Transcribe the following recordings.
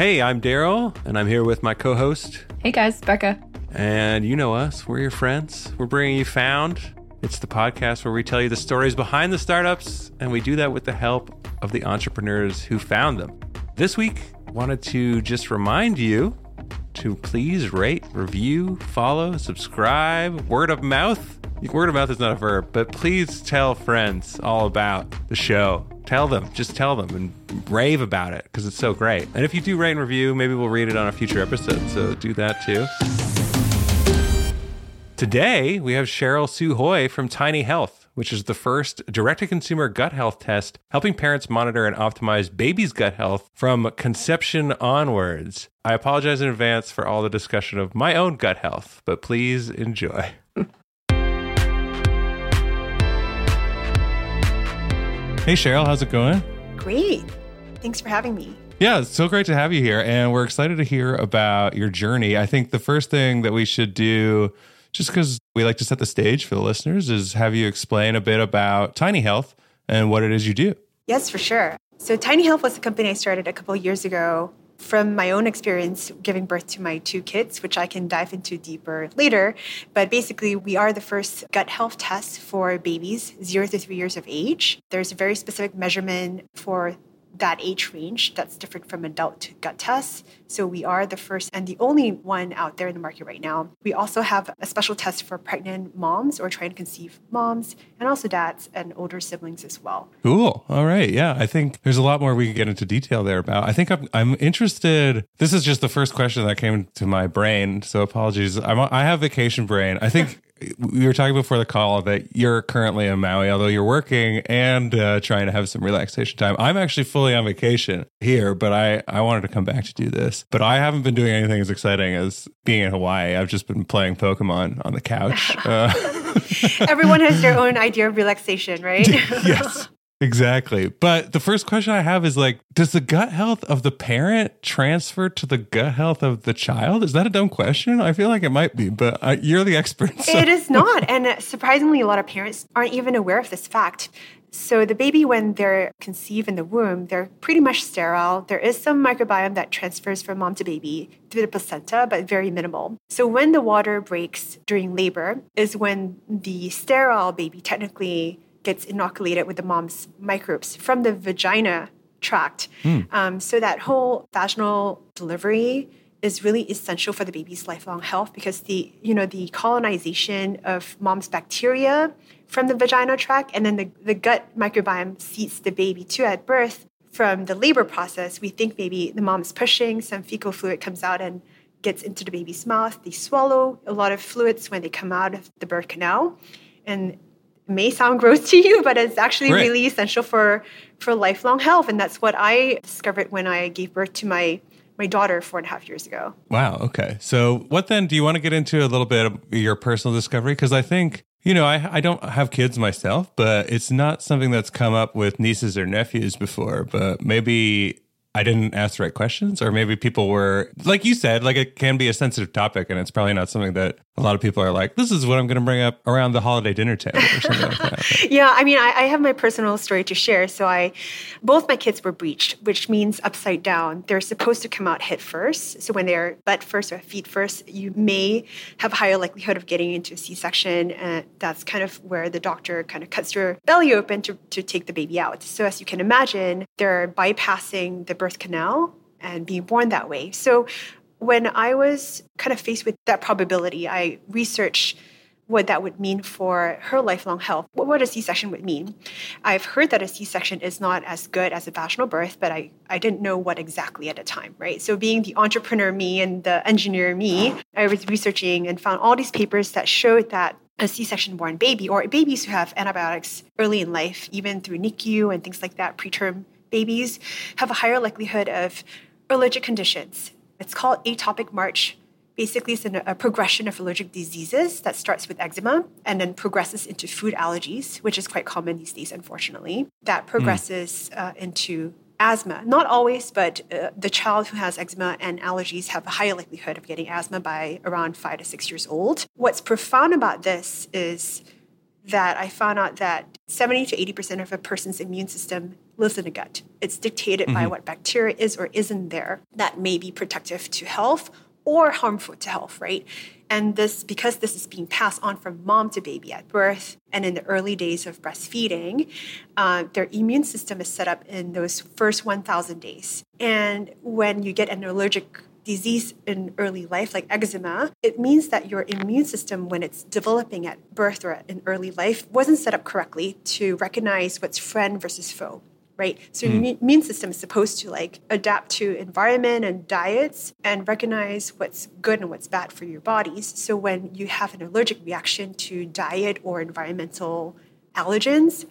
Hey, I'm Darrell, and I'm here with my co host. Hey guys, Becca. And you know us, we're your friends. We're bringing you Found. It's the podcast where we tell you the stories behind the startups, and we do that with the help of the entrepreneurs who found them. This week, wanted to just remind you to please rate, review, follow, subscribe, word of mouth. Word of mouth is not a verb, but please tell friends all about the show. Tell them, just tell them and rave about it because it's so great. And if you do rate and review, maybe we'll read it on a future episode. So do that too. Today, we have Cheryl Sew Hoy from Tiny Health, which is the first direct to consumer gut health test helping parents monitor and optimize babies' gut health from conception onwards. I apologize in advance for all the discussion of my own gut health, but please enjoy. Hey, Cheryl, how's it going? Great. Thanks for having me. Yeah, it's so great to have you here. And we're excited to hear about your journey. I think the first thing that we should do, just because we like to set the stage for the listeners, is have you explain a bit about Tiny Health and what it is you do. Yes, for sure. So, Tiny Health was a company I started a couple years ago from my own experience giving birth to my two kids, which I can dive into deeper later. But basically, we are the first gut health test for babies zero to three years of age. There's a very specific measurement for that age range that's different from adult gut tests. So we are the first and the only one out there in the market right now. We also have a special test for pregnant moms or trying to conceive moms and also dads and older siblings as well. Cool. All right. Yeah. I think there's a lot more we can get into detail there about. I think I'm, I'm interested. This is just the first question that came to my brain. So apologies. I'm, I have vacation brain. I think we were talking before the call that you're currently in Maui, although you're working and uh, trying to have some relaxation time. I'm actually fully on vacation here, but I, I wanted to come back to do this. But I haven't been doing anything as exciting as being in Hawaii. I've just been playing Pokemon on the couch. Uh, Everyone has their own idea of relaxation, right? yes. Exactly. But the first question I have is like, does the gut health of the parent transfer to the gut health of the child? Is that a dumb question? I feel like it might be, but uh, you're the expert. So. It is not. And surprisingly, a lot of parents aren't even aware of this fact. So the baby, when they're conceived in the womb, they're pretty much sterile. There is some microbiome that transfers from mom to baby through the placenta, but very minimal. So when the water breaks during labor is when the sterile baby technically gets inoculated with the mom's microbes from the vagina tract. Mm. Um, so that whole vaginal delivery is really essential for the baby's lifelong health because the you know the colonization of mom's bacteria from the vaginal tract and then the, the gut microbiome seats the baby too at birth from the labor process we think maybe the mom's pushing some fecal fluid comes out and gets into the baby's mouth they swallow a lot of fluids when they come out of the birth canal and may sound gross to you, but it's actually right. really essential for for lifelong health. And that's what I discovered when I gave birth to my my daughter four and a half years ago. Wow. Okay. So, what then do you want to get into a little bit of your personal discovery? Because I think, you know, I, I don't have kids myself, but it's not something that's come up with nieces or nephews before. But maybe I didn't ask the right questions, or maybe people were, like you said, like it can be a sensitive topic, and it's probably not something that a lot of people are like, this is what I'm going to bring up around the holiday dinner table or something like that. yeah, I mean, I, I, have my personal story to share. So I, both my kids were breached, which means upside down. They're supposed to come out head first. So when they're butt first or feet first, you may have a higher likelihood of getting into a C-section. And that's kind of where the doctor kind of cuts your belly open to, to take the baby out. So as you can imagine, they're bypassing the birth canal and being born that way. So when I was kind of faced with that probability, I researched what that would mean for her lifelong health, what a C-section would mean. I've heard that a C-section is not as good as a vaginal birth, but I, I didn't know what exactly at the time, right? So being the entrepreneur me and the engineer me, I was researching and found all these papers that showed that a C-section born baby or babies who have antibiotics early in life, even through NICU and things like that, preterm babies, have a higher likelihood of allergic conditions, it's called atopic march. Basically, it's a progression of allergic diseases that starts with eczema and then progresses into food allergies, which is quite common these days, unfortunately. That hmm. progresses mm. uh, into asthma. Not always, but uh, the child who has eczema and allergies have a higher likelihood of getting asthma by around five to six years old. What's profound about this is that I found out that 70 to 80% of a person's immune system lives in the gut. It's dictated mm-hmm. by what bacteria is or isn't there that may be protective to health or harmful to health, right? And this, because this is being passed on from mom to baby at birth and in the early days of breastfeeding, uh, their immune system is set up in those first 1,000 days. And when you get an allergic disease in early life, like eczema, it means that your immune system, when it's developing at birth or in early life, wasn't set up correctly to recognize what's friend versus foe right? So mm. your immune system is supposed to like adapt to environment and diets and recognize what's good and what's bad for your bodies. So when you have an allergic reaction to diet or environmental allergens,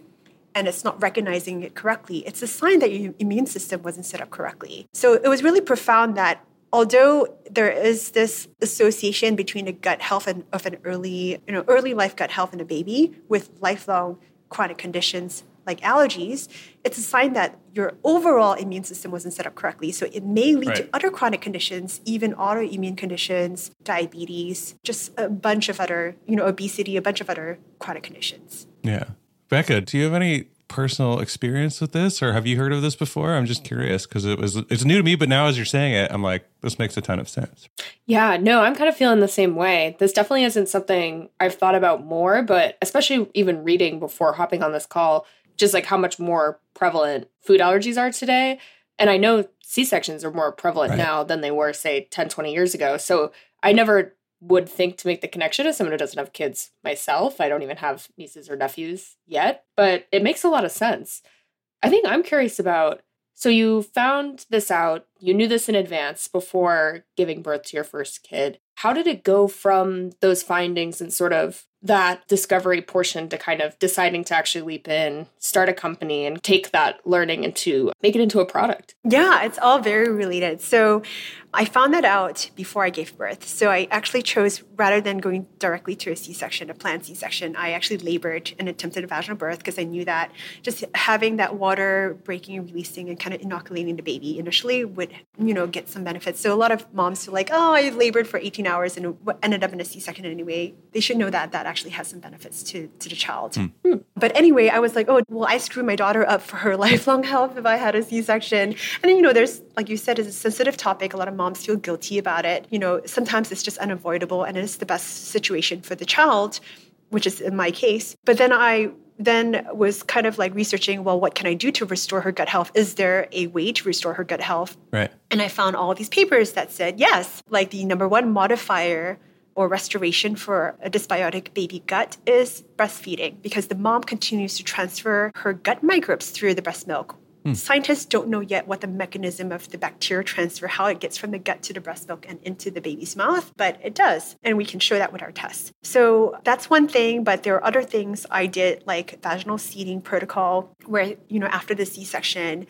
and it's not recognizing it correctly, it's a sign that your immune system wasn't set up correctly. So it was really profound that although there is this association between the gut health and, of an early, you know, early life gut health in a baby with lifelong chronic conditions like allergies, it's a sign that your overall immune system wasn't set up correctly. So it may lead right. to other chronic conditions, even autoimmune conditions, diabetes, just a bunch of other, you know, obesity, a bunch of other chronic conditions. Yeah. Becca, do you have any personal experience with this or have you heard of this before i'm just curious because it was it's new to me but now as you're saying it i'm like this makes a ton of sense yeah no i'm kind of feeling the same way this definitely isn't something i've thought about more but especially even reading before hopping on this call just like how much more prevalent food allergies are today and i know c-sections are more prevalent right. now than they were say 10 20 years ago so i never would think to make the connection as someone who doesn't have kids myself. I don't even have nieces or nephews yet, but it makes a lot of sense. I think I'm curious about so you found this out, you knew this in advance before giving birth to your first kid. How did it go from those findings and sort of that discovery portion to kind of deciding to actually leap in, start a company, and take that learning into make it into a product? Yeah, it's all very related. So I found that out before I gave birth. So I actually chose, rather than going directly to a C section, a planned C section, I actually labored and attempted a vaginal birth because I knew that just having that water breaking and releasing and kind of inoculating the baby initially would, you know, get some benefits. So a lot of moms feel like, oh, I labored for 18 hours and ended up in a C section anyway. They should know that that actually has some benefits to, to the child. Mm. But anyway, I was like, oh, well, I screw my daughter up for her lifelong health if I had a C section. And, you know, there's, like you said, it's a sensitive topic. A lot of moms feel guilty about it. You know, sometimes it's just unavoidable and it's the best situation for the child, which is in my case. But then I then was kind of like researching well what can i do to restore her gut health is there a way to restore her gut health right and i found all these papers that said yes like the number one modifier or restoration for a dysbiotic baby gut is breastfeeding because the mom continues to transfer her gut microbes through the breast milk Hmm. Scientists don't know yet what the mechanism of the bacteria transfer, how it gets from the gut to the breast milk and into the baby's mouth, but it does. And we can show that with our tests. So that's one thing, but there are other things I did, like vaginal seeding protocol, where, you know, after the C section,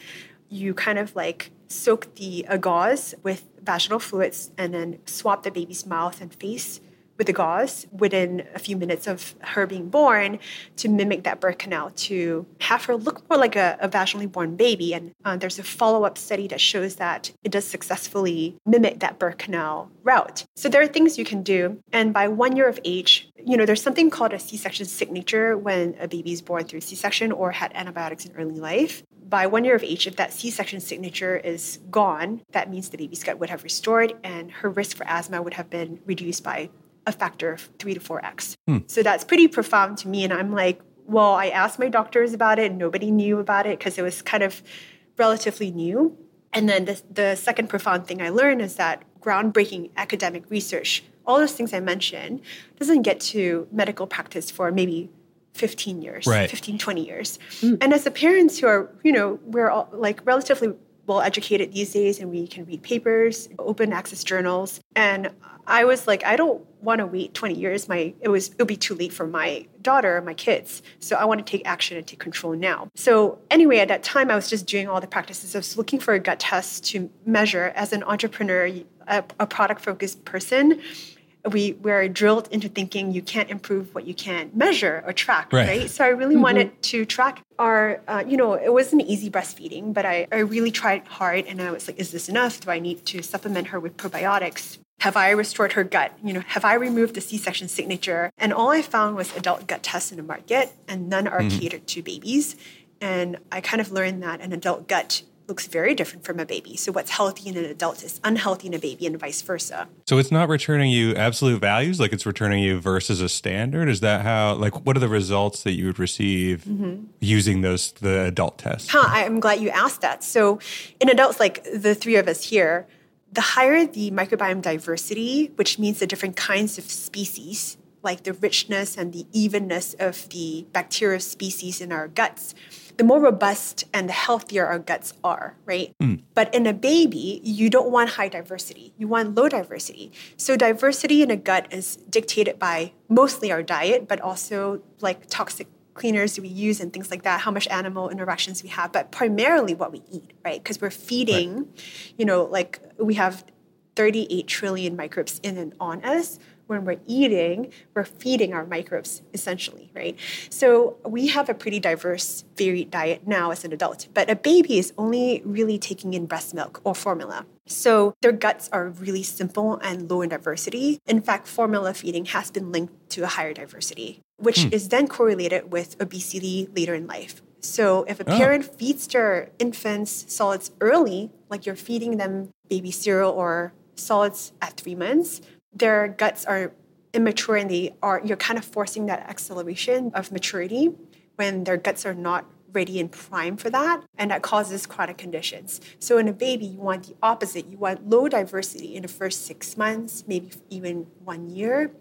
you kind of like soak the uh, gauze with vaginal fluids and then swab the baby's mouth and face with the gauze within a few minutes of her being born to mimic that birth canal to have her look more like a, a vaginally born baby. And uh, there's a follow up study that shows that it does successfully mimic that birth canal route. So there are things you can do. And by one year of age, you know, there's something called a C section signature when a baby is born through C section or had antibiotics in early life by one year of age, if that C section signature is gone, that means the baby's gut would have restored and her risk for asthma would have been reduced by a factor of three to four X. Hmm. So that's pretty profound to me. And I'm like, well, I asked my doctors about it. Nobody knew about it because it was kind of relatively new. And then the, the second profound thing I learned is that groundbreaking academic research, all those things I mentioned, doesn't get to medical practice for maybe 15 years, right. 15, 20 years. Mm. And as the parents who are, you know, we're all like relatively well educated these days and we can read papers, open access journals. And I was like, I don't want to wait 20 years. My it was it'll be too late for my daughter, my kids. So I want to take action and take control now. So anyway, at that time I was just doing all the practices. I was looking for a gut test to measure as an entrepreneur, a, a product focused person we we're drilled into thinking you can't improve what you can't measure or track right, right? so i really mm-hmm. wanted to track our uh, you know it wasn't easy breastfeeding but I, I really tried hard and i was like is this enough do i need to supplement her with probiotics have I restored her gut? You know, have I removed the C-section signature? And all I found was adult gut tests in the market, and none are mm-hmm. catered to babies. And I kind of learned that an adult gut looks very different from a baby. So what's healthy in an adult is unhealthy in a baby and vice versa. So it's not returning you absolute values, like it's returning you versus a standard. Is that how like what are the results that you would receive mm-hmm. using those the adult tests? Huh, I'm glad you asked that. So in adults like the three of us here, the higher the microbiome diversity, which means the different kinds of species, like the richness and the evenness of the bacterial species in our guts, the more robust and the healthier our guts are, right? Mm. But in a baby, you don't want high diversity. You want low diversity. So diversity in a gut is dictated by mostly our diet, but also like toxic cleaners we use and things like that, how much animal interactions we have, but primarily what we eat, right? Because we're feeding, right. you know, like we have 38 trillion microbes in and on us when we're eating, we're feeding our microbes essentially, right? So we have a pretty diverse, varied diet now as an adult, but a baby is only really taking in breast milk or formula. So their guts are really simple and low in diversity. In fact, formula feeding has been linked to a higher diversity, which hmm. is then correlated with obesity later in life. So if a oh. parent oh. feeds their infants solids early, like you're feeding them baby cereal or solids at three months, their guts are immature and they are you're kind of forcing that acceleration of maturity when their guts are not ready and prime for that and that causes chronic conditions. So in a baby you want the opposite. You want low diversity in the first six months maybe even one year.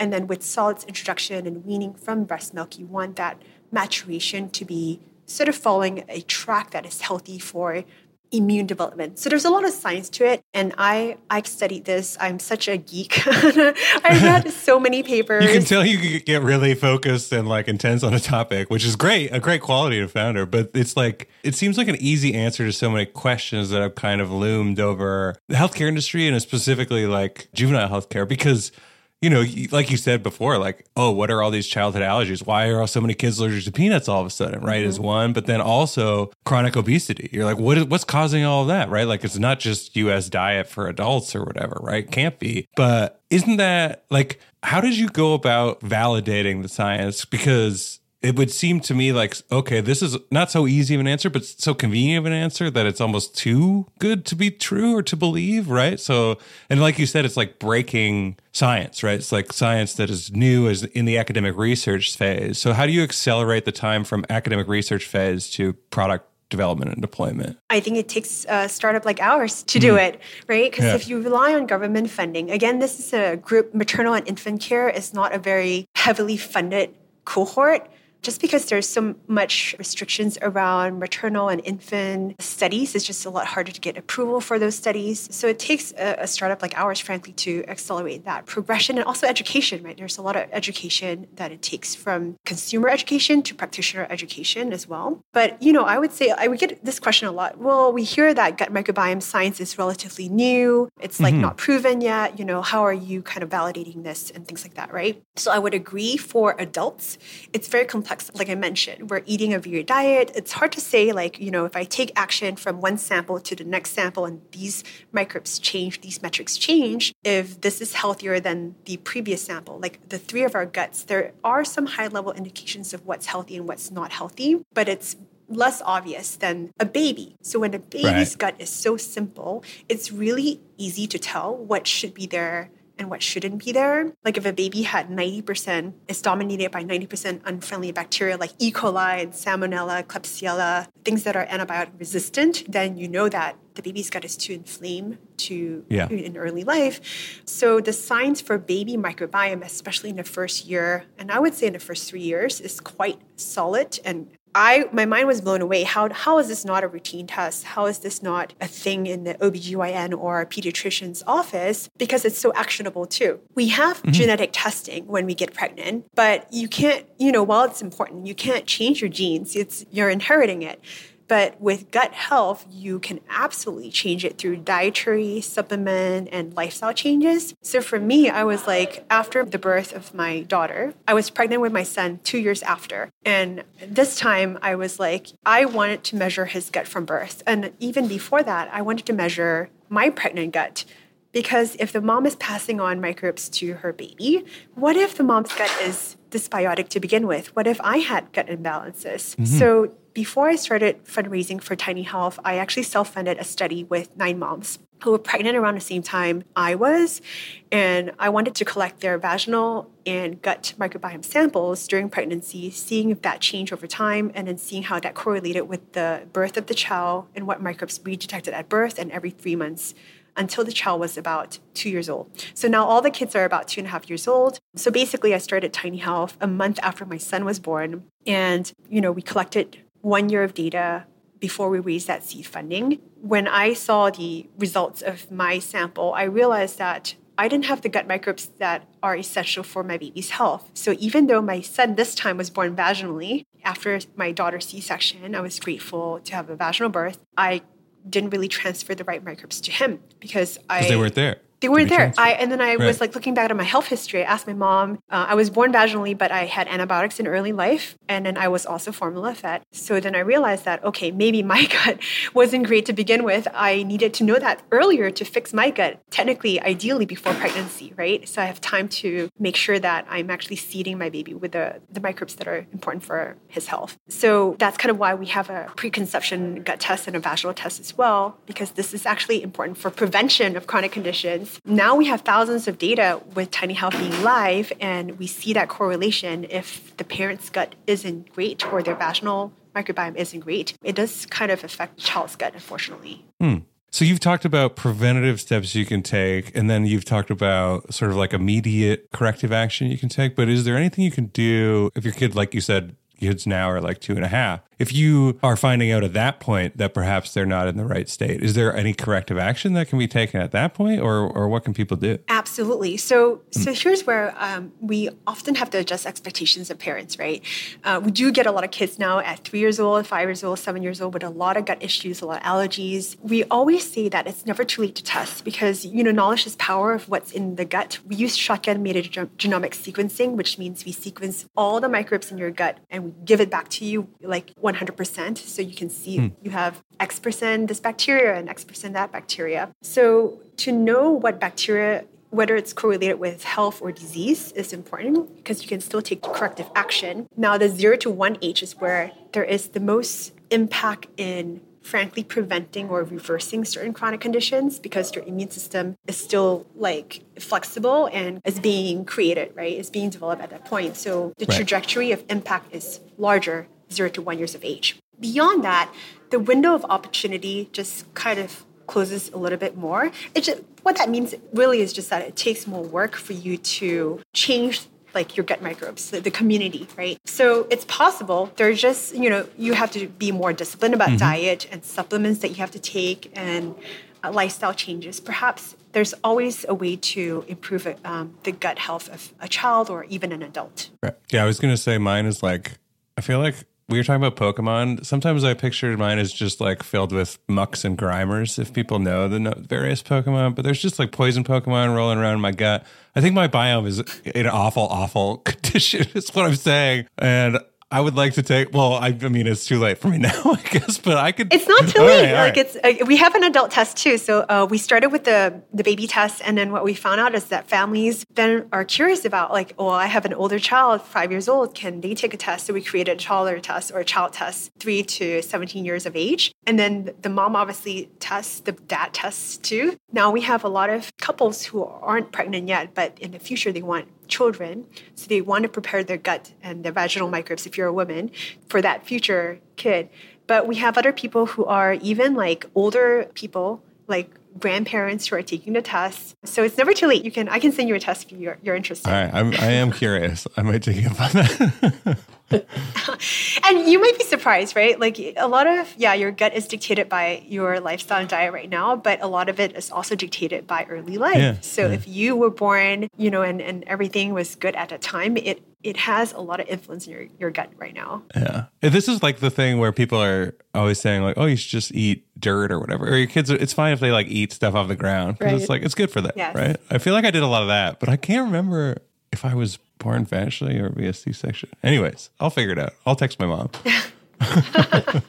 And then with solids introduction and weaning from breast milk you want that maturation to be sort of following a track that is healthy for immune development. So there's a lot of science to it. And I I studied this. I'm such a geek. I read so many papers. You can tell you get really focused and like intense on a topic, which is great, a great quality of founder. But it's like it seems like an easy answer to so many questions that have kind of loomed over the healthcare industry and specifically like juvenile healthcare because you know, like you said before, like, oh, what are all these childhood allergies? Why are so many kids allergic to peanuts all of a sudden, right? Mm-hmm. Is one, but then also chronic obesity. You're like, what is what's causing all of that, right? Like, it's not just U.S. diet for adults or whatever, right? Can't be. But isn't that like, how did you go about validating the science? Because it would seem to me like okay this is not so easy of an answer but so convenient of an answer that it's almost too good to be true or to believe right so and like you said it's like breaking science right it's like science that is new as in the academic research phase so how do you accelerate the time from academic research phase to product development and deployment? I think it takes a startup like ours to do mm-hmm. it, right? Because yeah. if you rely on government funding, again, this is a group, maternal and infant care is not a very heavily funded cohort just because there's so much restrictions around maternal and infant studies, it's just a lot harder to get approval for those studies. So it takes a, a, startup like ours, frankly, to accelerate that progression and also education, right? There's a lot of education that it takes from consumer education to practitioner education as well. But, you know, I would say I would get this question a lot. Well, we hear that gut microbiome science is relatively new. It's like mm-hmm. not proven yet. You know, how are you kind of validating this and things like that, right? So I would agree for adults, it's very complex complex. Like I mentioned, we're eating a vegan diet. It's hard to say, like, you know, if I take action from one sample to the next sample and these microbes change, these metrics change, if this is healthier than the previous sample. Like the three of our guts, there are some high level indications of what's healthy and what's not healthy, but it's less obvious than a baby. So when a baby's right. gut is so simple, it's really easy to tell what should be there and what shouldn't be there. Like if a baby had 90%, is dominated by 90% unfriendly bacteria like E. coli and Salmonella, Klebsiella, things that are antibiotic resistant, then you know that the baby's gut is too inflamed to yeah. in early life. So the signs for baby microbiome, especially in the first year, and I would say in the first three years, is quite solid and I my mind was blown away. How how is this not a routine test? How is this not a thing in the OBGYN or pediatrician's office? Because it's so actionable too. We have mm-hmm. genetic testing when we get pregnant, but you can't, you know, while it's important, you can't change your genes. It's you're inheriting it. But with gut health, you can absolutely change it through dietary, supplement, and lifestyle changes. So for me, I was like, after the birth of my daughter, I was pregnant with my son two years after. And this time I was like, I wanted to measure his gut from birth. And even before that, I wanted to measure my pregnant gut Because if the mom is passing on microbes to her baby, what if the mom's gut is dysbiotic to begin with? What if I had gut imbalances? Mm-hmm. So before I started fundraising for Tiny Health, I actually self funded a study with nine moms who were pregnant around the same time I was. And I wanted to collect their vaginal and gut microbiome samples during pregnancy, seeing if that changed over time, and then seeing how that correlated with the birth of the child and what microbes we detected at birth and every three months until the child was about two years old. So now all the kids are about two and a half years old. So basically, I started Tiny Health a month after my son was born. And, you know, we collected one year of data before we raised that seed funding. When I saw the results of my sample, I realized that I didn't have the gut microbes that are essential for my baby's health. So even though my son this time was born vaginally, after my daughter's C section, I was grateful to have a vaginal birth. I didn't really transfer the right microbes to him because I they weren't there. They weren't there. I and then I right. was like looking back at my health history. I asked my mom. Uh, I was born vaginally, but I had antibiotics in early life, and then I was also formula fed. So then I realized that okay, maybe my gut wasn't great to begin with. I needed to know that earlier to fix my gut. Technically, ideally before pregnancy, right? So I have time to make sure that I'm actually seeding my baby with the the microbes that are important for his health. So that's kind of why we have a preconception gut test and a vaginal test as well, because this is actually important for prevention of chronic conditions now we have thousands of data with Tiny Health being live, and we see that correlation if the parent's gut isn't great or their vaginal microbiome isn't great. It does kind of affect the child's gut, unfortunately. Hmm. So you've talked about preventative steps you can take, and then you've talked about sort of like immediate corrective action you can take. But is there anything you can do if your kid, like you said, kids now are like two and a half. If you are finding out at that point that perhaps they're not in the right state, is there any corrective action that can be taken at that point, or or what can people do? Absolutely. So so here's where um, we often have to adjust expectations of parents, right? Uh, we do get a lot of kids now at three years old, five years old, seven years old with a lot of gut issues, a lot of allergies. We always say that it's never too late to test because you know knowledge is power of what's in the gut. We use shotgun-mediated genomic sequencing, which means we sequence all the microbes in your gut and we give it back to you like 100%. So you can see hmm. you have X percent this bacteria and X percent that bacteria. So to know what bacteria whether it's correlated with health or disease is important because you can still take corrective action. Now, the zero to one age is where there is the most impact in frankly preventing or reversing certain chronic conditions because your immune system is still like flexible and is being created, right? It's being developed at that point. So the right. trajectory of impact is larger, zero to one years of age. Beyond that, the window of opportunity just kind of closes a little bit more. It just, what that means really is just that it takes more work for you to change like your gut microbes, the, the, community, right? So it's possible. There's just, you know, you have to be more disciplined about mm-hmm. diet and supplements that you have to take and uh, lifestyle changes. Perhaps there's always a way to improve um, the gut health of a child or even an adult. Right. Yeah, I was going to say mine is like, I feel like we were talking about Pokemon. Sometimes I pictured mine as just like filled with Muks and Grimers, if people know the various Pokemon. But there's just like poison Pokemon rolling around in my gut. I think my biome is in awful, awful condition, is what I'm saying. And I would like to take. Well, I, I, mean, it's too late for me now, I guess. But I could. It's not too late. Right, like right. it's. Uh, we have an adult test too. So uh, we started with the the baby test, and then what we found out is that families then are curious about like, oh, I have an older child, five years old. Can they take a test? So we created a toddler test or a child test, three to seventeen years of age, and then the mom obviously tests, the dad tests too. Now we have a lot of couples who aren't pregnant yet, but in the future they want children. So they want to prepare their gut and their vaginal microbes, if you're a woman, for that future kid. But we have other people who are even like older people, like grandparents who are taking the test. So it's never too late. You can I can send you a test if you're, you're interested. All right, I'm, I am curious. I might take you up on that. and you might be surprised, right? Like a lot of, yeah, your gut is dictated by your lifestyle and diet right now, but a lot of it is also dictated by early life. Yeah, so yeah. if you were born, you know, and, and everything was good at the time, it it has a lot of influence in your, your gut right now. Yeah. This is like the thing where people are always saying like, oh, you should just eat dirt or whatever. Or your kids, it's fine if they like eat stuff off the ground because right. it's like, it's good for them. Yes. Right. I feel like I did a lot of that, but I can't remember if I was born vaginally or via C section. Anyways, I'll figure it out. I'll text my mom.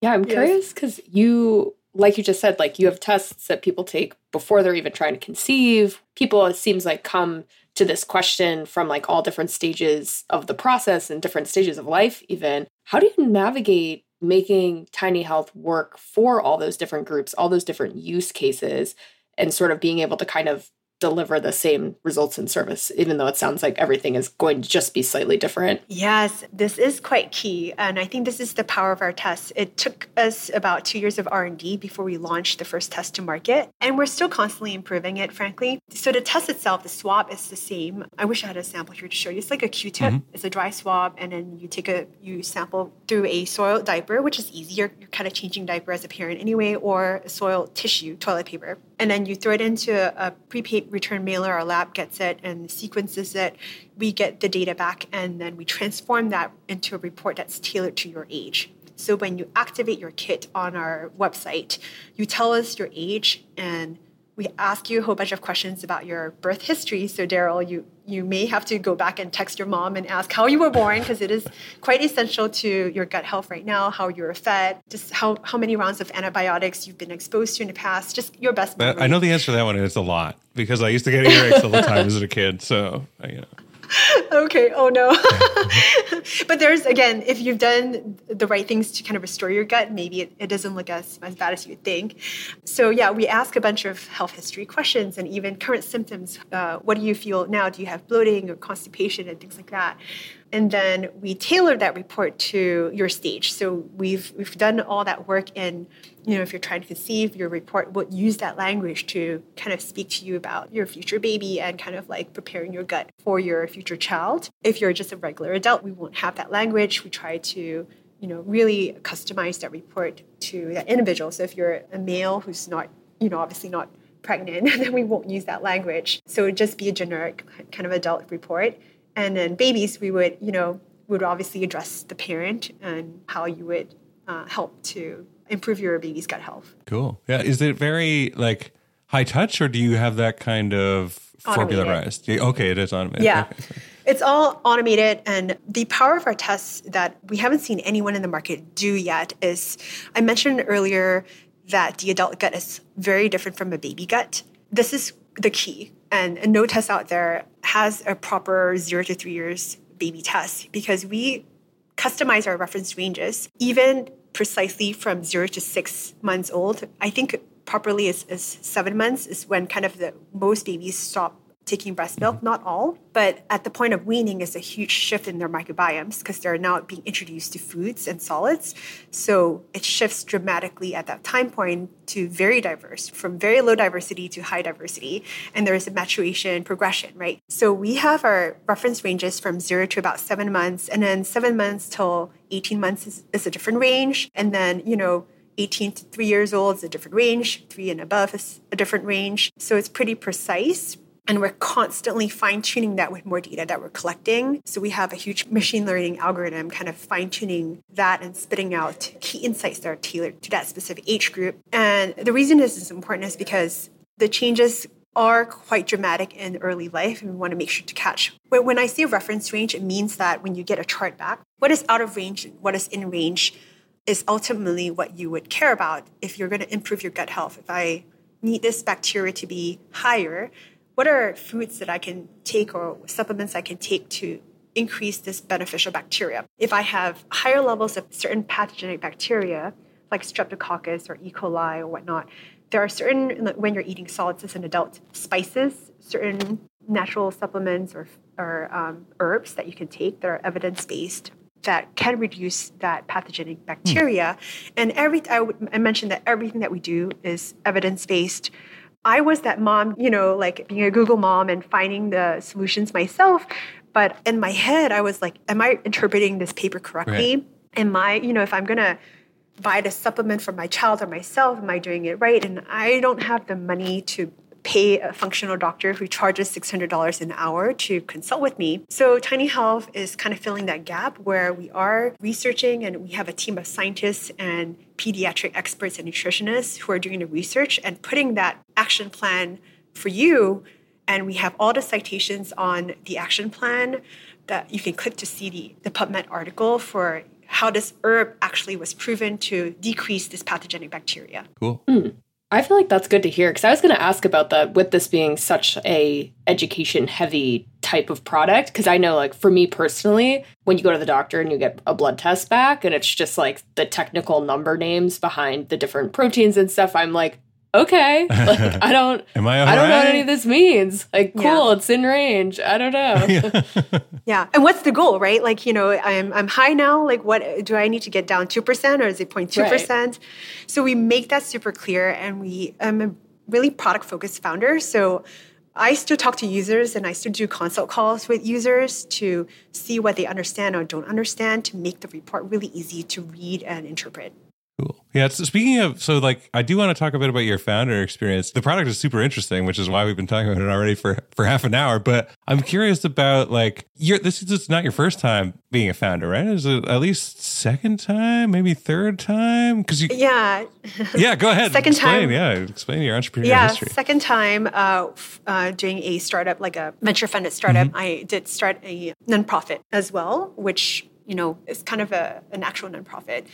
yeah, I'm curious because you like you just said, like you have tests that people take before they're even trying to conceive. People, it seems like, come to this question from like all different stages of the process and different stages of life, even. How do you navigate making Tiny Health work for all those different groups, all those different use cases, and sort of being able to kind of deliver the same results in service even though it sounds like everything is going to just be slightly different. Yes this is quite key and i think this is the power of our tests it took us about two years of r&d before we launched the first test to market and we're still constantly improving it frankly. So the test itself the swab is the same. I wish i had a sample here to show you. It's like a q-tip. Mm-hmm. it's a dry swab and then you take a you sample through a soiled diaper which is easier. You're kind of changing diaper as a parent anyway or soiled tissue toilet paper and then you throw it into a prepaid return mailer. Our lab gets it and sequences it. We get the data back, and then we transform that into a report that's tailored to your age. So when you activate your kit on our website, you tell us your age and we ask you a whole bunch of questions about your birth history. So Darrell, you you may have to go back and text your mom and ask how you were born because it is quite essential to your gut health right now, how you were fed, just how, how many rounds of antibiotics you've been exposed to in the past, just your best. Memory. I know the answer to that one It's a lot because I used to get earaches all the time as a kid. So, you know. okay. Oh no. but there's again, if you've done the right things to kind of restore your gut, maybe it, it doesn't look as, as bad as you think. So yeah, we ask a bunch of health history questions and even current symptoms. Uh, what do you feel now? Do you have bloating or constipation and things like that? And then we tailor that report to your stage. So we've we've done all that work in, you know, if you're trying to conceive, your report will use that language to kind of speak to you about your future baby and kind of like preparing your gut for your future child. If you're just a regular adult, we won't have that language. We try to you know really customize that report to that individual. So if you're a male who's not, you know, obviously not pregnant, then we won't use that language. So it would just be a generic kind of adult report and then babies, we would, you know, would obviously address the parent and how you would uh, help to improve your baby's gut health. Cool. Yeah. Is it very like high touch or do you have that kind of formularized? Okay, it is automated. Yeah. Okay, it's all automated, and the power of our tests that we haven't seen anyone in the market do yet is I mentioned earlier that the adult gut is very different from a baby gut. This is the key and no test out there has a proper zero to three years baby test because we customize our reference ranges even precisely from zero to six months old. I think properly is, is seven months is when kind of the most babies stop taking breast milk, not all, but at the point of weaning is a huge shift in their microbiomes because they're now being introduced to foods and solids. So it shifts dramatically at that time point to very diverse, from very low diversity to high diversity. And there is a maturation progression, right? So we have our reference ranges from zero to about seven months, and then seven months till 18 months is, is a different range. And then, you know, 18 to 3 years old is a different range, 3 and above is a different range. So it's pretty precise. And we're constantly fine tuning that with more data that we're collecting. So we have a huge machine learning algorithm kind of fine tuning that and spitting out key insights that are tailored to that specific age group. And the reason this is important is because the changes are quite dramatic in early life, and we want to make sure to catch. When I say reference range, it means that when you get a chart back, what is out of range and what is in range is ultimately what you would care about if you're going to improve your gut health. If I need this bacteria to be higher, what are foods that I can take or supplements I can take to increase this beneficial bacteria? If I have higher levels of certain pathogenic bacteria, like streptococcus or E. coli or whatnot, there are certain, when you're eating solids as an adult, spices, certain natural supplements or, or um, herbs that you can take that are evidence based that can reduce that pathogenic bacteria. Mm. And every I mentioned that everything that we do is evidence based. I was that mom, you know, like being a Google mom and finding the solutions myself. But in my head, I was like, am I interpreting this paper correctly? Right. Am I, you know, if I'm going to buy the supplement for my child or myself, am I doing it right? And I don't have the money to pay a functional doctor who charges $600 an hour to consult with me. So Tiny Health is kind of filling that gap where we are researching and we have a team of scientists and pediatric experts and nutritionists who are doing the research and putting that action plan for you. And we have all the citations on the action plan that you can click to see the, the PubMed article for how this herb actually was proven to decrease this pathogenic bacteria. Cool. Mm. I feel like that's good to hear because I was going to ask about that with this being such a education heavy type of product because I know like for me personally when you go to the doctor and you get a blood test back and it's just like the technical number names behind the different proteins and stuff I'm like okay like i don't am i i don't know what any of this means like cool Yeah. it's in range i don't know Yeah. And what's the goal, right? Like, you know, I'm I'm high now. Like what do I need to get down 2% or is it 0.2%? So we make that super clear and we I'm a really product focused founder. So I still talk to users and I still do consult calls with users to see what they understand or don't understand to make the report really easy to read and interpret. Cool. Yeah. So speaking of, so like, I do want to talk a bit about your founder experience. The product is super interesting, which is why we've been talking about it already for for half an hour. But I'm curious about like, your this is not your first time being a founder, right? Is it at least second time, maybe third time? Because you, Yeah. yeah, go ahead. Second explain, time. Yeah, explain your entrepreneurial yeah, history. second time uh, f- uh, doing a startup, like a venture funded startup. Mm-hmm. I did start a nonprofit as well, which you know is kind of a, an actual nonprofit.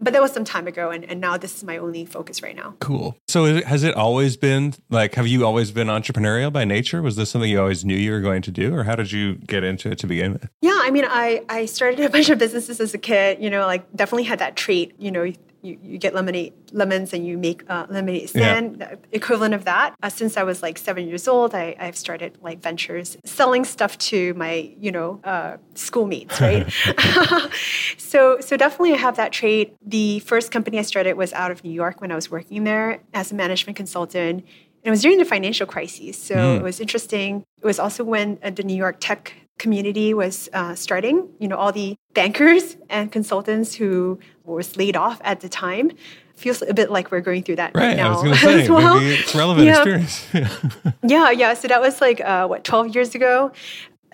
But that was some time ago, and, and now this is my only focus right now. Cool. So is it- has it always been like, have you always been entrepreneurial by nature? Was this something you always knew you were going to do, or how did you get into it to begin with? Yeah, I mean, I, I started a bunch of businesses as a kid, you know, like definitely had that trait, you know, you, you get lemonade, lemons and you make uh, lemonade stand, the equivalent of that. Uh, since I was like seven years old, I, I've started like ventures, selling stuff to my, you know, uh, schoolmates, right? so, so definitely I have that trait. The first company I started was out of New York when I was working there as a management consultant. And it was during the financial crisis. So it was interesting. It was also when uh, the New York tech community was uh, starting. You know, all the bankers and consultants who was laid off at the time. Feels a bit like we're going through that right, Right. Now say, as well. it's relevant Yeah. experience. Yeah, yeah. So that was like uh, what twelve years ago.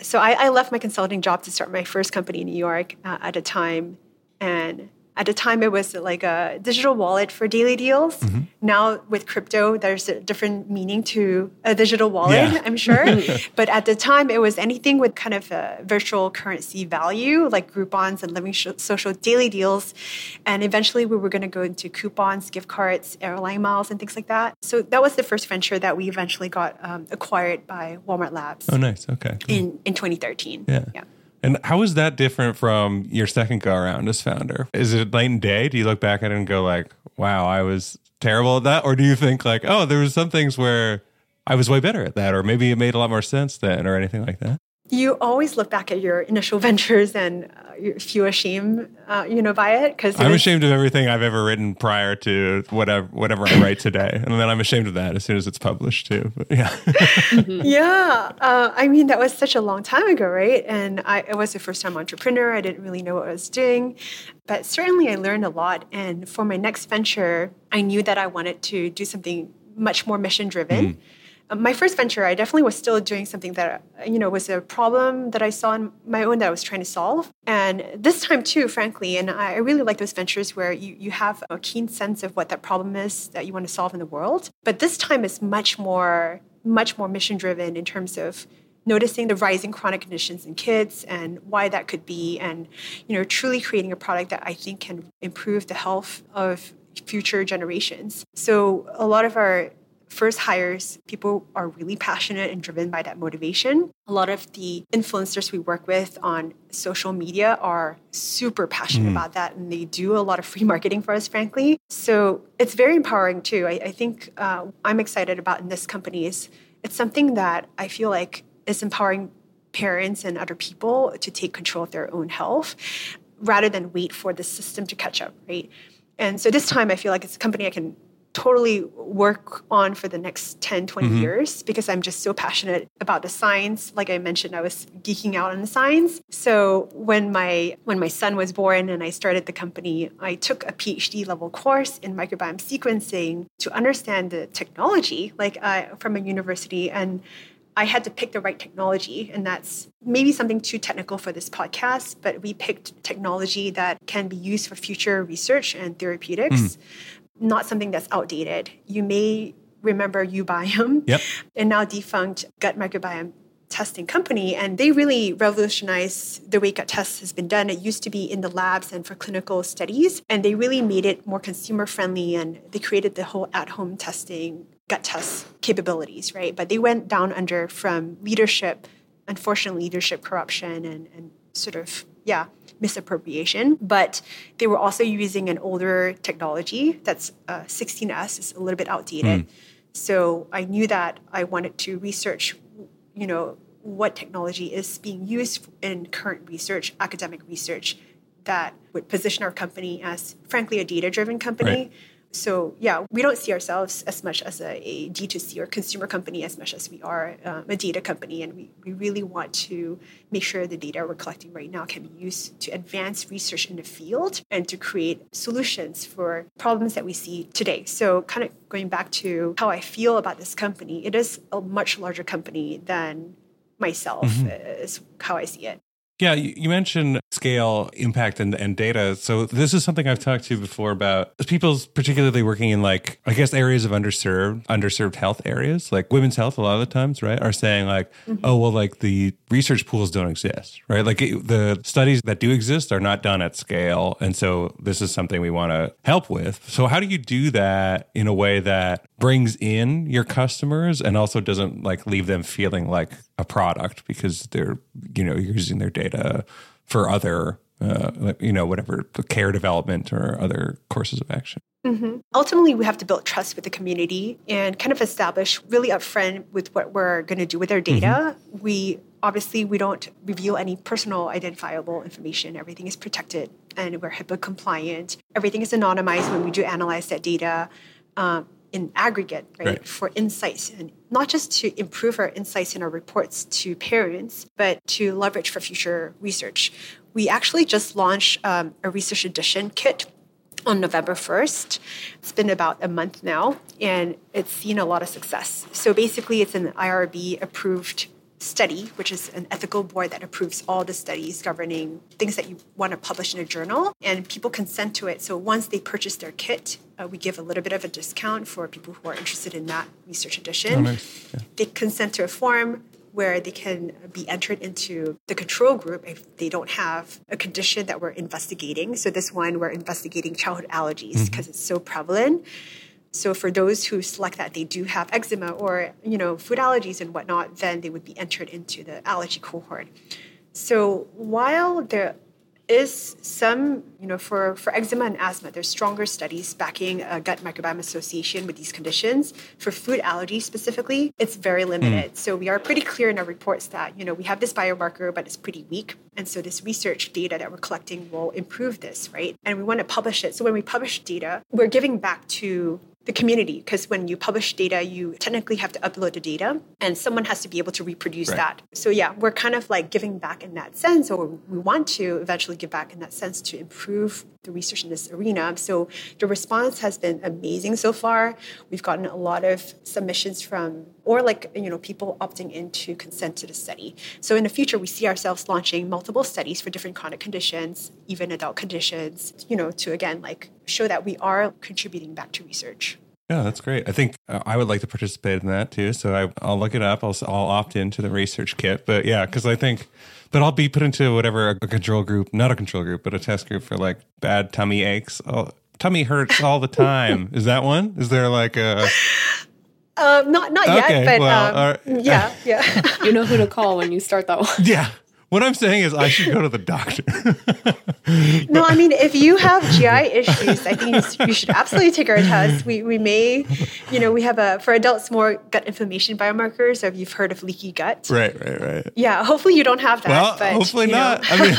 So I, I left my consulting job to start my first company in New York uh, at a time, and at the time it was like a digital wallet for daily deals. Mm-hmm. Now with crypto, there's a different meaning to a digital wallet. Yeah. I'm sure, but at the time it was anything with kind of a virtual currency value, like Groupons and Living Sh- Social daily deals, and eventually we were going to go into coupons, gift cards, airline miles, and things like that. So that was the first venture that we eventually got um, acquired by Walmart Labs oh, nice. Okay. cool. in in 2013. Yeah. yeah. And how is that different from your second go around as founder? Is it night and day? Do you look back at it and go like, "Wow, I was terrible at that," or do you think like, "Oh, there was some things where I was way better at that," or maybe it made a lot more sense then, or anything like that? You always look back at your initial ventures and uh, you feel ashamed, uh, you know, by it because I'm ashamed of everything I've ever written prior to whatever whatever I write today, and then I'm ashamed of that as soon as it's published too. But yeah, Yeah, uh, I mean that was such a long time ago, right? And I, I was a first-time entrepreneur. I didn't really know what I was doing, but certainly I learned a lot. And for my next venture, I knew that I wanted to do something much more mission-driven. Uh, My first venture, I definitely was still doing something that uh, you know was a problem that I saw in my own that I was trying to solve. And this time too, frankly, and I I really like those ventures where you you have a keen sense of what that problem is that you want to solve in the world. But this time is much more much more mission driven in terms of noticing the rising chronic conditions in kids and why that could be and you know truly creating a product that i think can improve the health of future generations so a lot of our first hires people are really passionate and driven by that motivation. A lot of the influencers we work with on social media are super passionate about that and they do a lot of free marketing for us frankly. So it's very empowering too. I, I think uh, i'm excited about in this company is it's something that i feel like is empowering parents and other people to take control of their own health rather than wait for the system to catch up right? And so this time i feel like it's a company i can totally work on for the next 10 20 years because i'm just so passionate about the science. Like i mentioned i was geeking out on the science. So when my when my son was born and i started the company i took a phd level course in microbiome sequencing to understand the technology like uh, from a university. And I had to pick the right technology, and that's maybe something too technical for this podcast, but we picked technology that can be used for future research and therapeutics, not something that's outdated. You may remember uBiome Yep. and now defunct gut microbiome testing company, and they really revolutionized the way gut tests has been done. It used to be in the labs and for clinical studies, and they really made it more consumer friendly, and they created the whole at home testing gut test capabilities, right? But they went down under from leadership, unfortunately, leadership corruption and, and sort of, yeah, misappropriation. But they were also using an older technology that's uh, 16S, is a little bit outdated. Mm. So I knew that I wanted to research, you know, what technology is being used in current research, academic research, that would position our company as, frankly, a data driven company. Right so yeah, we don't see ourselves as much as a a D2C or consumer company as much as we are um, a data company. And we, we really want to make sure the data we're collecting right now can be used to advance research in the field and to create solutions for problems that we see today. So kind of going back to how I feel about this company, it is a much larger company than myself mm-hmm. is how I see it. Yeah, you mentioned scale, impact, and, and data. So this is something I've talked to before about people particularly working in like I guess areas of underserved, underserved health areas, like women's health. A lot of the times, right, are saying like, mm-hmm. oh well, like the research pools don't exist, right? Like it, the studies that do exist are not done at scale, and so this is something we want to help with. So how do you do that in a way that brings in your customers and also doesn't like leave them feeling like a product because they're you know using their data for other uh, you know whatever care development or other courses of action. Mm-hmm. ultimately we have to build trust with the community and kind of establish really upfront with what we're going to do with our data. Mm-hmm. we obviously we don't reveal any personal identifiable information. Everything is protected and we're hipaa compliant. Everything is anonymized when we do analyze that data. Um, in aggregate, right, right, for insights and not just to improve our insights in our reports to parents, but to leverage for future research. We actually just launched um, a research edition kit on November 1st. It's been about a month now, and it's seen a lot of success. So basically, it's an IRB approved study, which is an ethical board that approves all the studies governing things that you want to publish in a journal, and people consent to it. So once they purchase their kit, uh, we give a little bit of a discount for people who are interested in that research edition. Oh, nice. yeah. They consent to a form where they can be entered into the control group if they don't have a condition that we're investigating. So this one, we're investigating childhood allergies because mm-hmm. it's so prevalent. So for those who select that they do have eczema or you know food allergies and whatnot, then they would be entered into the allergy cohort. So while there is some, you know, for, for eczema and asthma, there's stronger studies backing a gut microbiome association with these conditions. For food allergies specifically, it's very limited. Mm. So we are pretty clear in our reports that, you know, we have this biomarker, but it's pretty weak. And so this research data that we're collecting will improve this, right? And we want to publish it. So when we publish data, we're giving back to the community because when you publish data you technically have to upload the data and someone has to be able to reproduce right. that. So yeah we're kind of like giving back in that sense or we want to eventually give back in that sense to improve the research in this arena. So the response has been amazing so far. We've gotten a lot of submissions from or like you know people opting in to consent to the study. So in the future we see ourselves launching multiple studies for different chronic conditions even adult conditions you know to again like show that we are contributing back to research yeah, that's great. I think uh, I would like to participate in that too. So I, will look it up. I'll, I'll opt into the research kit. But yeah, because I think, but I'll be put into whatever a, control group, not a control group, but a test group for like bad tummy aches. Oh, tummy hurts all the time. Is that one? Is there like a uh, not not okay, yet, but well, um, right. yeah, yeah. you know who to call when you start that one. Yeah. What I'm saying is, I should go to the doctor. no, I mean, if you have GI issues, I think you should absolutely take our test. We, we may, you know, we have a, for adults, more gut inflammation biomarkers. So if you've heard of leaky gut. Right, right, right. Yeah, hopefully you don't have that. Well, but, hopefully not. I mean.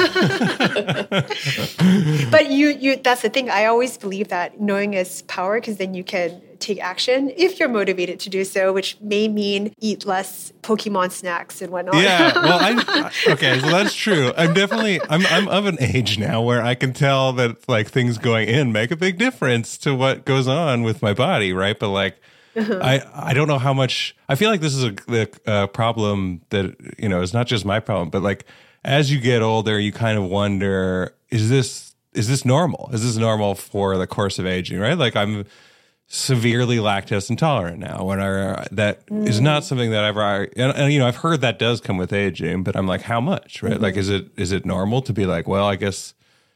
but you, you, that's the thing. I always believe that knowing is power because then you can take action if you're motivated to do so, which may mean eat less Pokemon snacks and whatnot. Yeah, well, I, okay, so that's true. I'm definitely I'm I'm of an age now where I can tell that like things going in make a big difference to what goes on with my body, right? But like. Uh-huh. I I don't know how much I feel like this is a, a problem that you know is not just my problem, but like as you get older, you kind of wonder is this is this normal? Is this normal for the course of aging? Right? Like I'm severely lactose intolerant now when I that mm. is not something that I've and, and, you know I've heard that does come with aging but I'm like how much right mm-hmm. like is it is it normal to be like well I guess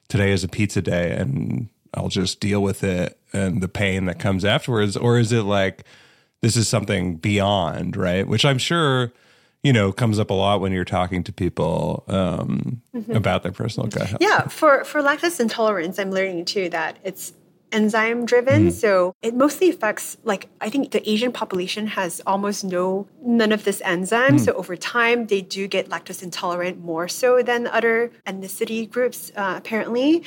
today is a pizza day and I'll just deal with it and the pain that comes afterwards or is it like this is something beyond right which I'm sure you know comes up a lot when you're talking to people um, mm-hmm. about their personal gut health. Yeah, for for lactose intolerance, I'm learning too that it's enzyme driven. Mm. So it mostly affects like I think the Asian population has almost no none of this enzyme. Mm. So over time they do get lactose intolerant more so than other ethnicity groups uh, apparently.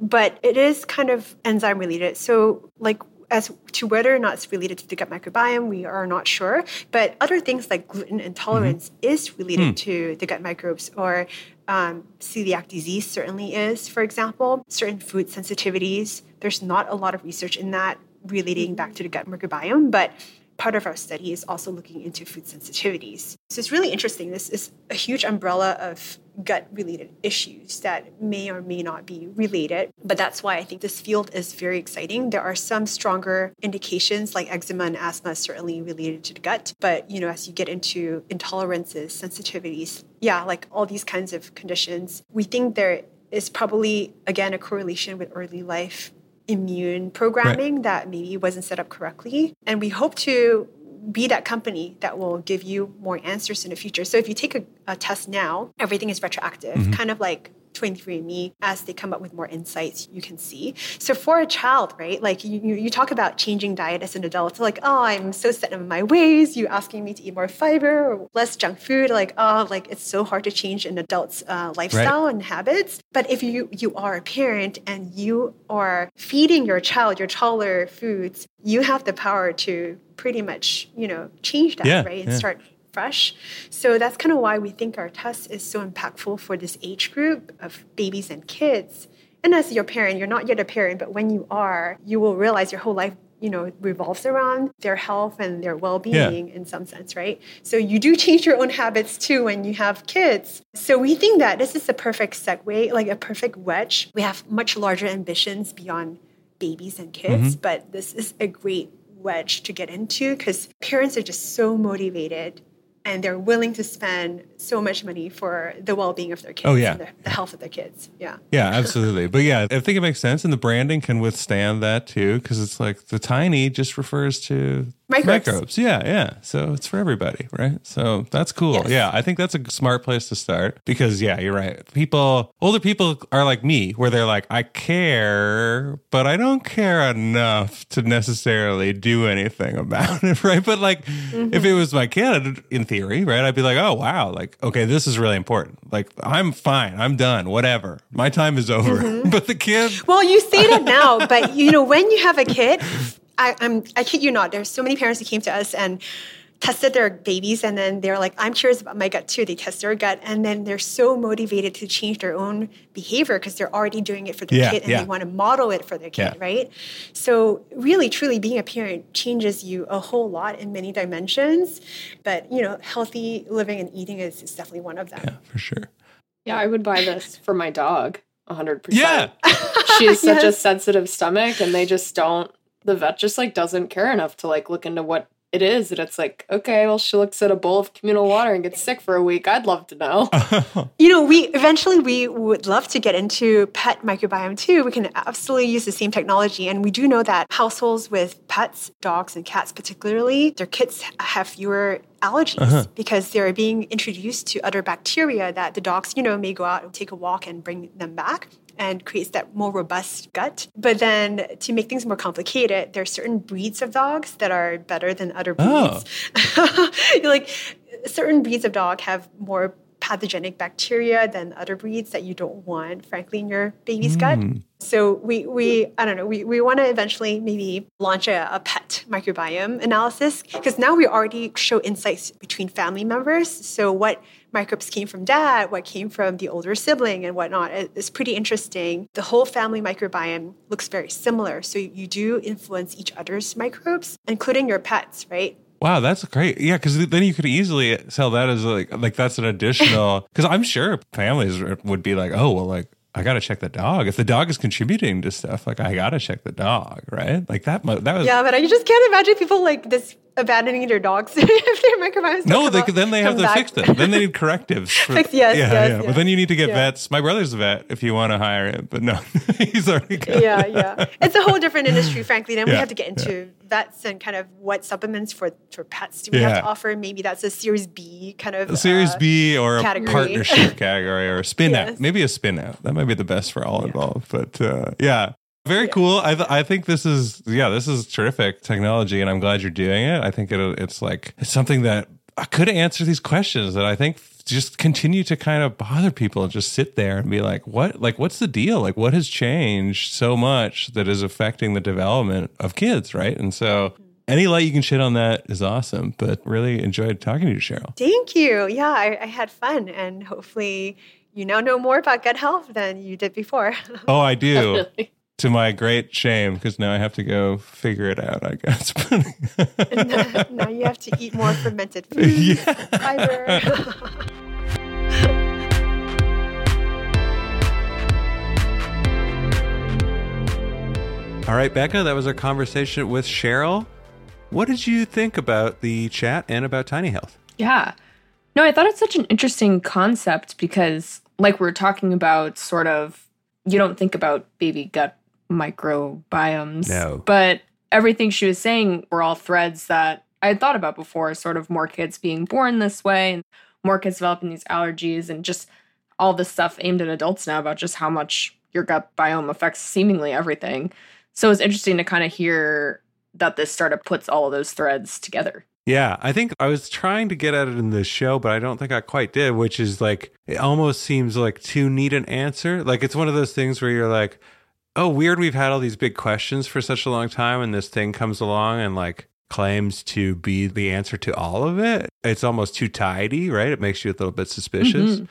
But it is kind of enzyme related. So like as to whether or not it's related to the gut microbiome, we are not sure. But other things like gluten intolerance mm-hmm. is related mm. to the gut microbes, or um, celiac disease certainly is, for example. Certain food sensitivities, there's not a lot of research in that relating back to the gut microbiome, but part of our study is also looking into food sensitivities. So it's really interesting. This is a huge umbrella of gut related issues that may or may not be related. But that's why I think this field is very exciting. There are some stronger indications like eczema and asthma certainly related to the gut. But you know, as you get into intolerances, sensitivities, yeah, like all these kinds of conditions, we think there is probably again a correlation with early life immune programming right. that maybe wasn't set up correctly. And we hope to be that company that will give you more answers in the future. So if you take a, a test now, everything is retroactive, mm-hmm. kind of like 23andMe as they come up with more insights you can see. So for a child, right, like you, you talk about changing diet as an adult, like, oh, I'm so set in my ways. You asking me to eat more fiber or less junk food. Like, oh, like it's so hard to change an adult's uh, lifestyle right. and habits. But if you, you are a parent and you are feeding your child your taller foods, you have the power to pretty much, you know, change that, yeah, right? And yeah. start fresh. So that's kind of why we think our test is so impactful for this age group of babies and kids. And as your parent, you're not yet a parent, but when you are, you will realize your whole life you know revolves around their health and their well-being yeah. in some sense right so you do change your own habits too when you have kids so we think that this is a perfect segue like a perfect wedge we have much larger ambitions beyond babies and kids mm-hmm. but this is a great wedge to get into because parents are just so motivated and they're willing to spend so much money for the well-being of their kids oh, yeah. the, the, health of their kids. Yeah. Yeah absolutely. But yeah i think it makes sense and the branding can withstand that too because it's like the tiny just refers to microbes. microbes. Yeah, yeah. So it's for everybody, right? So that's cool. Yes. Yeah, I think that's a smart place to start because yeah, you're right. People, older people are like me, where they're like, I care, but I don't care enough to necessarily do anything about it, right? But like, mm-hmm. if it was my kid, in theory, right, I'd be like, oh wow, like okay, this is really important. Like I'm fine, I'm done, whatever, my time is over. Mm-hmm. but the kid, well, you say that now, but you know, when you have a kid I, I'm, I kid you not, there's so many parents who came to us and tested their babies and then they're like i'm curious about my gut too they test their gut and then they're so motivated to change their own behavior because they're already doing it for their yeah, kid and yeah. they want to model it for their kid yeah. right so really truly being a parent changes you a whole lot in many dimensions but you know healthy living and eating is, is definitely one of them yeah for sure yeah i would buy this for my dog 100% yeah she has such yes. a sensitive stomach and they just don't the vet just like doesn't care enough to like look into what it is and it's like okay well she looks at a bowl of communal water and gets sick for a week. I'd love to know. You know we eventually we would love to get into pet microbiome too. We can absolutely use the same technology and we do know that households with pets dogs and cats particularly their kids have fewer allergies uh-huh. because they're being introduced to other bacteria that the dogs you know may go out and take a walk and bring them back and creates that more robust gut. But then to make things more complicated, there are certain breeds of dogs that are better than other breeds. Oh. like certain breeds of dog have more pathogenic bacteria than other breeds that you don't want, frankly, in your baby's mm. gut. So we, we I don't know, we, we want to eventually maybe launch a, a pet microbiome analysis because now we already show insights between family members. So what microbes came from dad, what came from the older sibling, and whatnot. It's pretty interesting. The whole family microbiome looks very similar. So you do influence each other's microbes, including your pets, right? Wow, that's great. Yeah, because then you could easily sell that as like like that's an additional. Because I'm sure families would be like, oh well, like I got to check the dog. If the dog is contributing to stuff, like I got to check the dog, right? Like that. That was yeah, but I just can't imagine people like this abandoning their dogs if their microbiomes. No, they, then they have to back. fix them. Then they need correctives. For, yes, yeah, yes, yeah. But then you need to get yeah. vets. My brother's a vet if you want to hire him, but no, he's already got Yeah, yeah. It's a whole different industry, frankly. Then we have to get into vets and kind of what supplements for, for pets do we have to offer. Maybe that's a Series B kind of. A Series uh, B or category. a partnership category or a spin out. Maybe a spin out. That might be the best for all involved. But uh, yeah, very yeah. cool. I, th- I think this is yeah, this is terrific technology, and I'm glad you're doing it. I think it, it's like it's something that I could answer these questions that I think just continue to kind of bother people and just sit there and be like, what like what's the deal? Like what has changed so much that is affecting the development of kids, right? And so any light you can shed on that is awesome. But really enjoyed talking to you, Cheryl. Thank you. Yeah, I, I had fun, and hopefully you now know more about gut health than you did before. Oh, I do to my great shame because now I have to go figure it out, I guess. now, now you have to eat more fermented foods, yeah. fiber. All right, Becca, that was our conversation with Cheryl. What did you think about the chat and about tiny health? Yeah. No, I thought it's such an interesting concept because, like, we're talking about sort of, you don't think about baby gut microbiomes. No. But everything she was saying were all threads that I had thought about before, sort of more kids being born this way and more kids developing these allergies and just all this stuff aimed at adults now about just how much your gut biome affects seemingly everything. So it's interesting to kind of hear that this startup puts all of those threads together. Yeah, I think I was trying to get at it in the show, but I don't think I quite did, which is like, it almost seems like too neat an answer. Like, it's one of those things where you're like, oh, weird, we've had all these big questions for such a long time, and this thing comes along and like claims to be the answer to all of it. It's almost too tidy, right? It makes you a little bit suspicious. Mm-hmm.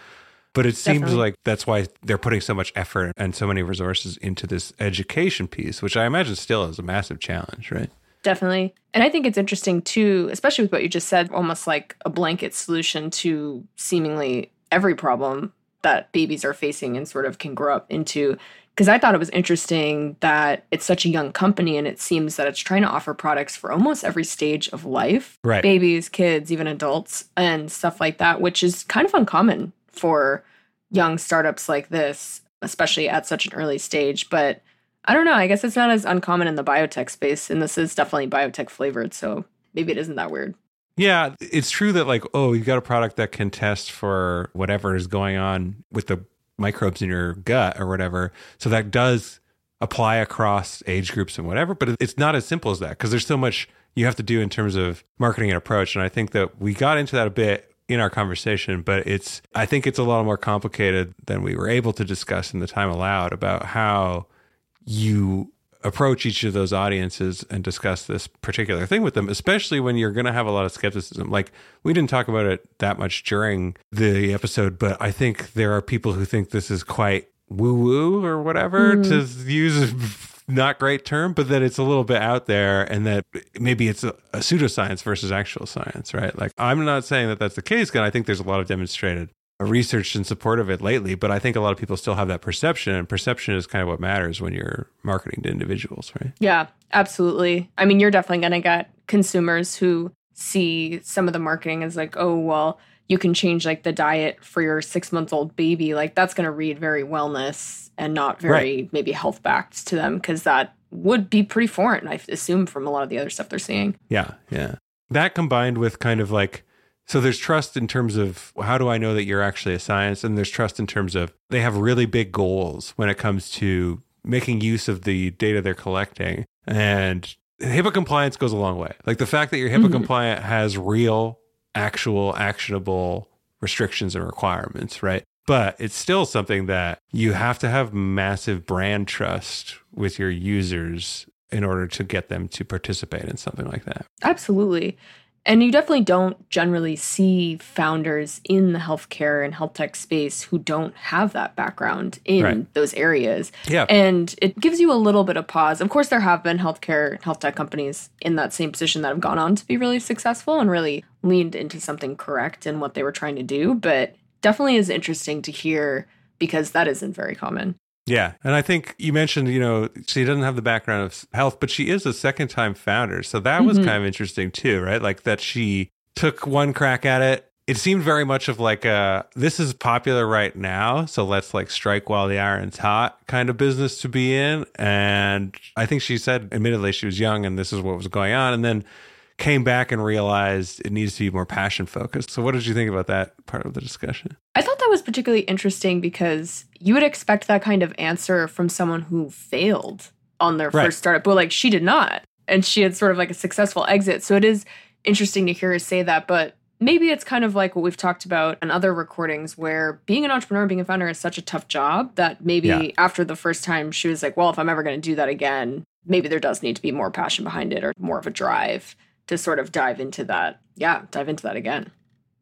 But it seems Definitely. like that's why they're putting so much effort and so many resources into this education piece, which I imagine still is a massive challenge, right? Definitely. And I think it's interesting too, especially with what you just said, almost like a blanket solution to seemingly every problem that babies are facing and sort of can grow up into because I thought it was interesting that it's such a young company and it seems that it's trying to offer products for almost every stage of life right. babies, kids, even adults, and stuff like that, which is kind of uncommon for young startups like this, especially at such an early stage. But I don't know. I guess it's not as uncommon in the biotech space, and this is definitely biotech flavored. So maybe it isn't that weird. Yeah, it's true that, like, oh, you've got a product that can test for whatever is going on with the microbes in your gut or whatever. So that does apply across age groups and whatever, but it's not as simple as that because there's so much you have to do in terms of marketing and approach. And I think that we got into that a bit in our conversation, but it's I think it's a lot more complicated than we were able to discuss in the time allowed about how you approach each of those audiences and discuss this particular thing with them, especially when you're going to have a lot of skepticism. Like, we didn't talk about it that much during the episode, but I think there are people who think this is quite woo woo or whatever mm. to use a not great term, but that it's a little bit out there and that maybe it's a, a pseudoscience versus actual science, right? Like, I'm not saying that that's the case, because I think there's a lot of demonstrated research in support of it lately, but I think a lot of people still have that perception, and perception is kind of what matters when you're marketing to individuals, right? Yeah, absolutely. I mean, you're definitely going to get consumers who see some of the marketing as like, oh, well, you can change like the diet for your six month old baby. Like, that's going to read very wellness and not very right. maybe health backed to them because that would be pretty foreign, I assume, from a lot of the other stuff they're seeing. Yeah, yeah. That combined with kind of like so there's trust in terms of how do I know that you're actually a science? And there's trust in terms of they have really big goals when it comes to making use of the data they're collecting. And HIPAA compliance goes a long way. Like the fact that you're HIPAA mm-hmm. compliant has real, actual, actionable restrictions and requirements, right? But it's still something that you have to have massive brand trust with your users in order to get them to participate in something like that. Absolutely. And you definitely don't generally see founders in the healthcare and health tech space who don't have that background in right. those areas. Yeah. And it gives you a little bit of pause. Of course, there have been healthcare health tech companies in that same position that have gone on to be really successful and really leaned into something correct in what they were trying to do. But definitely is interesting to hear because that isn't very common. Yeah. And I think you mentioned, you know, she doesn't have the background of health, but she is a second time founder. So that was Mhm. kind of interesting too, right? Like that she took one crack at it. It seemed very much of like a this is popular right now, so let's like strike while the iron's hot kind of business to be in. And I think she said, admittedly, she was young and this is what was going on. And then came back and realized it needs to be more passion focused. So what did you think about that part of the discussion? I thought that was particularly interesting because you would expect that kind of answer from someone who failed on their Right. first startup, but like she did not. And she had sort of like a successful exit. So it is interesting to hear her say that. But maybe it's kind of like what we've talked about in other recordings where being an entrepreneur, being a founder is such a tough job that maybe Yeah. after the first time she was like, well, if I'm ever going to do that again, maybe there does need to be more passion behind it or more of a drive to sort of dive into that. Yeah, dive into that again.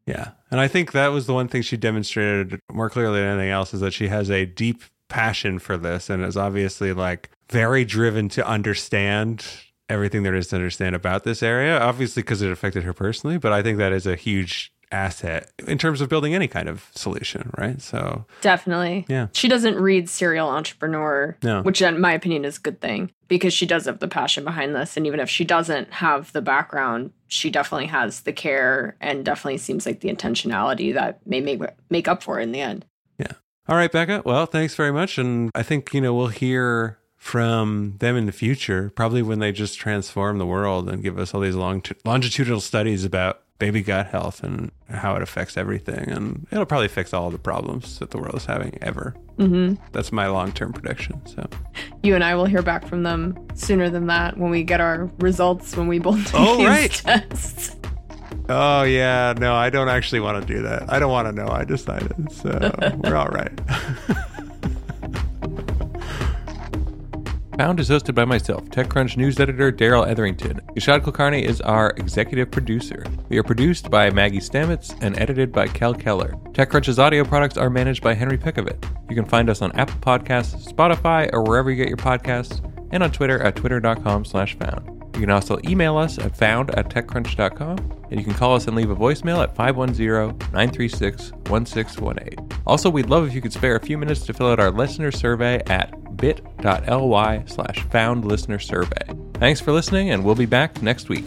Yeah. And I think that was the one thing she demonstrated more clearly than anything else is that she has a deep passion for this and is obviously like very driven to understand everything there is to understand about this area. Obviously, because it affected her personally, but I think that is a huge asset in terms of building any kind of solution, right? So, Definitely. Yeah. She doesn't read Serial Entrepreneur, No. which in my opinion is a good thing because she does have the passion behind this. And even if she doesn't have the background, she definitely has the care and definitely seems like the intentionality that may make make up for it in the end. Yeah. All right, Becca. Well, thanks very much. And I think, you know, we'll hear from them in the future, probably when they just transform the world and give us all these long longitudinal studies about baby gut health and how it affects everything. And it'll probably fix all the problems that the world is having ever. hmm That's my long term prediction. So, You and I will hear back from them sooner than that when we get our results when we both take Oh, these right. tests. oh, yeah, no, I don't actually want to do that. I don't want to know. I decided. So, we're all right. Found is hosted by myself, TechCrunch news editor Darrell Etherington. Ishad Kulkarni is our executive producer. We are produced by Maggie Stamets and edited by Kel Keller. TechCrunch's audio products are managed by Henry Pickavet. You can find us on Apple Podcasts, Spotify, or wherever you get your podcasts, and on Twitter at twitter.com slash found. You can also email us at found at techcrunch.com, and you can call us and leave a voicemail at 510-936-1618. Also, we'd love if you could spare a few minutes to fill out our listener survey at bit.ly slash found listener survey. Thanks for listening, and we'll be back next week.